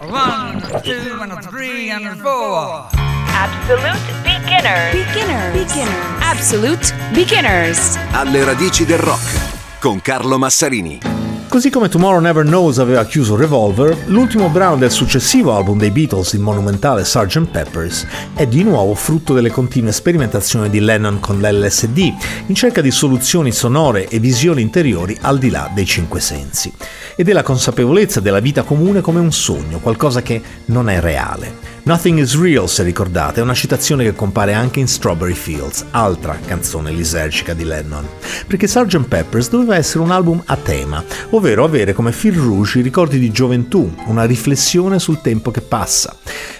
One, two, and three, and four. Absolute beginners. Beginners. Beginners. Absolute beginners. Alle radici del rock con Carlo Massarini. Così come Tomorrow Never Knows aveva chiuso Revolver, l'ultimo brano del successivo album dei Beatles, il monumentale Sgt. Peppers, è di nuovo frutto delle continue sperimentazioni di Lennon con l'LSD, in cerca di soluzioni sonore e visioni interiori al di là dei cinque sensi, e della consapevolezza della vita comune come un sogno, qualcosa che non è reale. Nothing is Real, se ricordate, è una citazione che compare anche in Strawberry Fields, altra canzone lisergica di Lennon. Perché Sgt. Peppers doveva essere un album a tema, ovvero avere come fil rouge i ricordi di gioventù, una riflessione sul tempo che passa.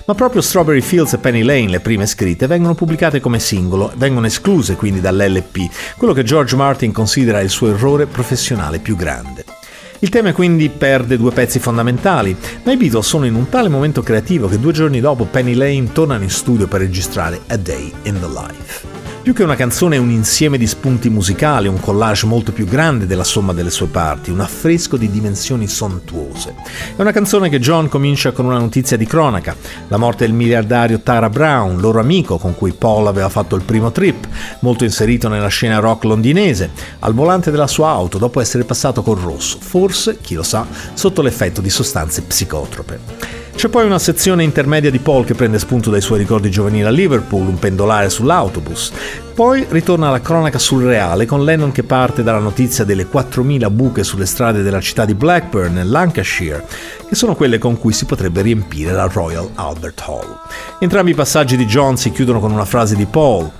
Ma proprio Strawberry Fields e Penny Lane, le prime scritte, vengono pubblicate come singolo, vengono escluse quindi dall'LP, quello che George Martin considera il suo errore professionale più grande. Il tema quindi perde due pezzi fondamentali, ma i Beatles sono in un tale momento creativo che due giorni dopo Penny Lane tornano in studio per registrare A Day in the Life. Più che una canzone è un insieme di spunti musicali, un collage molto più grande della somma delle sue parti, un affresco di dimensioni sontuose. È una canzone che John comincia con una notizia di cronaca, la morte del miliardario Tara Brown, loro amico con cui Paul aveva fatto il primo trip, molto inserito nella scena rock londinese, al volante della sua auto dopo essere passato col rosso, forse, chi lo sa, sotto l'effetto di sostanze psicotrope. C'è poi una sezione intermedia di Paul che prende spunto dai suoi ricordi giovanili a Liverpool, un pendolare sull'autobus. Poi ritorna la cronaca surreale con Lennon che parte dalla notizia delle 4.000 buche sulle strade della città di Blackburn, nel Lancashire, che sono quelle con cui si potrebbe riempire la Royal Albert Hall. Entrambi i passaggi di John si chiudono con una frase di Paul.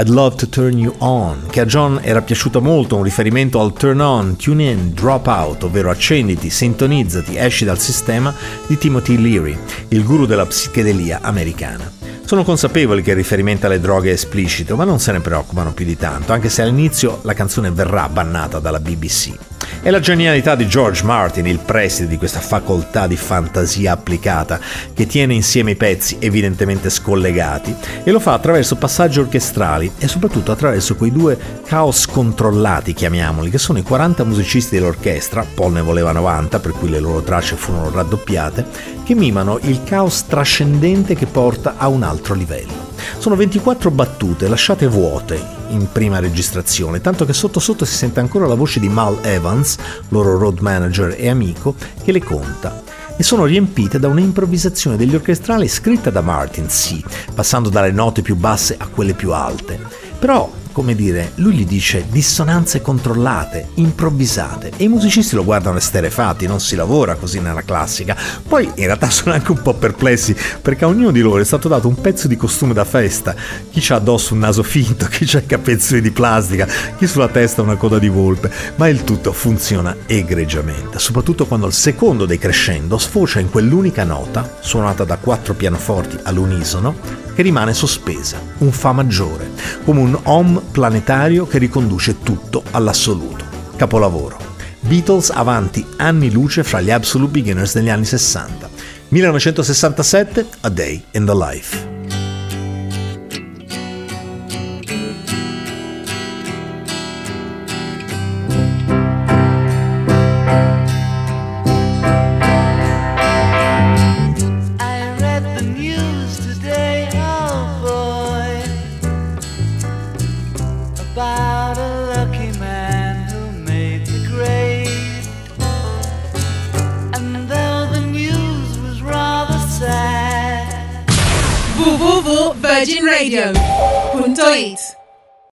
I'd Love to Turn You On, che a John era piaciuto molto, un riferimento al turn on, tune in, drop out, ovvero accenditi, sintonizzati, esci dal sistema di Timothy Leary, il guru della psichedelia americana. Sono consapevoli che il riferimento alle droghe è esplicito, ma non se ne preoccupano più di tanto, anche se all'inizio la canzone verrà bannata dalla BBC. È la genialità di George Martin, il preside di questa facoltà di fantasia applicata, che tiene insieme i pezzi evidentemente scollegati e lo fa attraverso passaggi orchestrali e soprattutto attraverso quei due caos controllati, chiamiamoli, che sono i 40 musicisti dell'orchestra, Paul ne voleva 90, per cui le loro tracce furono raddoppiate, che mimano il caos trascendente che porta a un altro livello. Sono 24 battute lasciate vuote in prima registrazione, tanto che sotto sotto si sente ancora la voce di Mal Evans, loro road manager e amico, che le conta e sono riempite da un'improvvisazione degli orchestrali scritta da Martin, sì, passando dalle note più basse a quelle più alte. Però come dire, lui gli dice dissonanze controllate, improvvisate e i musicisti lo guardano esterefatti, non si lavora così nella classica. Poi in realtà sono anche un po' perplessi perché a ognuno di loro è stato dato un pezzo di costume da festa, chi c'ha addosso un naso finto, chi c'ha i capezzoli di plastica, chi sulla testa una coda di volpe, ma il tutto funziona egregiamente, soprattutto quando il secondo dei crescendo sfocia in quell'unica nota, suonata da quattro pianoforti all'unisono, che rimane sospesa, un Fa maggiore, come un Om planetario che riconduce tutto all'assoluto. Capolavoro. Beatles avanti anni luce fra gli Absolute Beginners degli anni 60. 1967, A Day in the Life. about a lucky man who made the grade. And though the news was rather sad, www.virginradio.it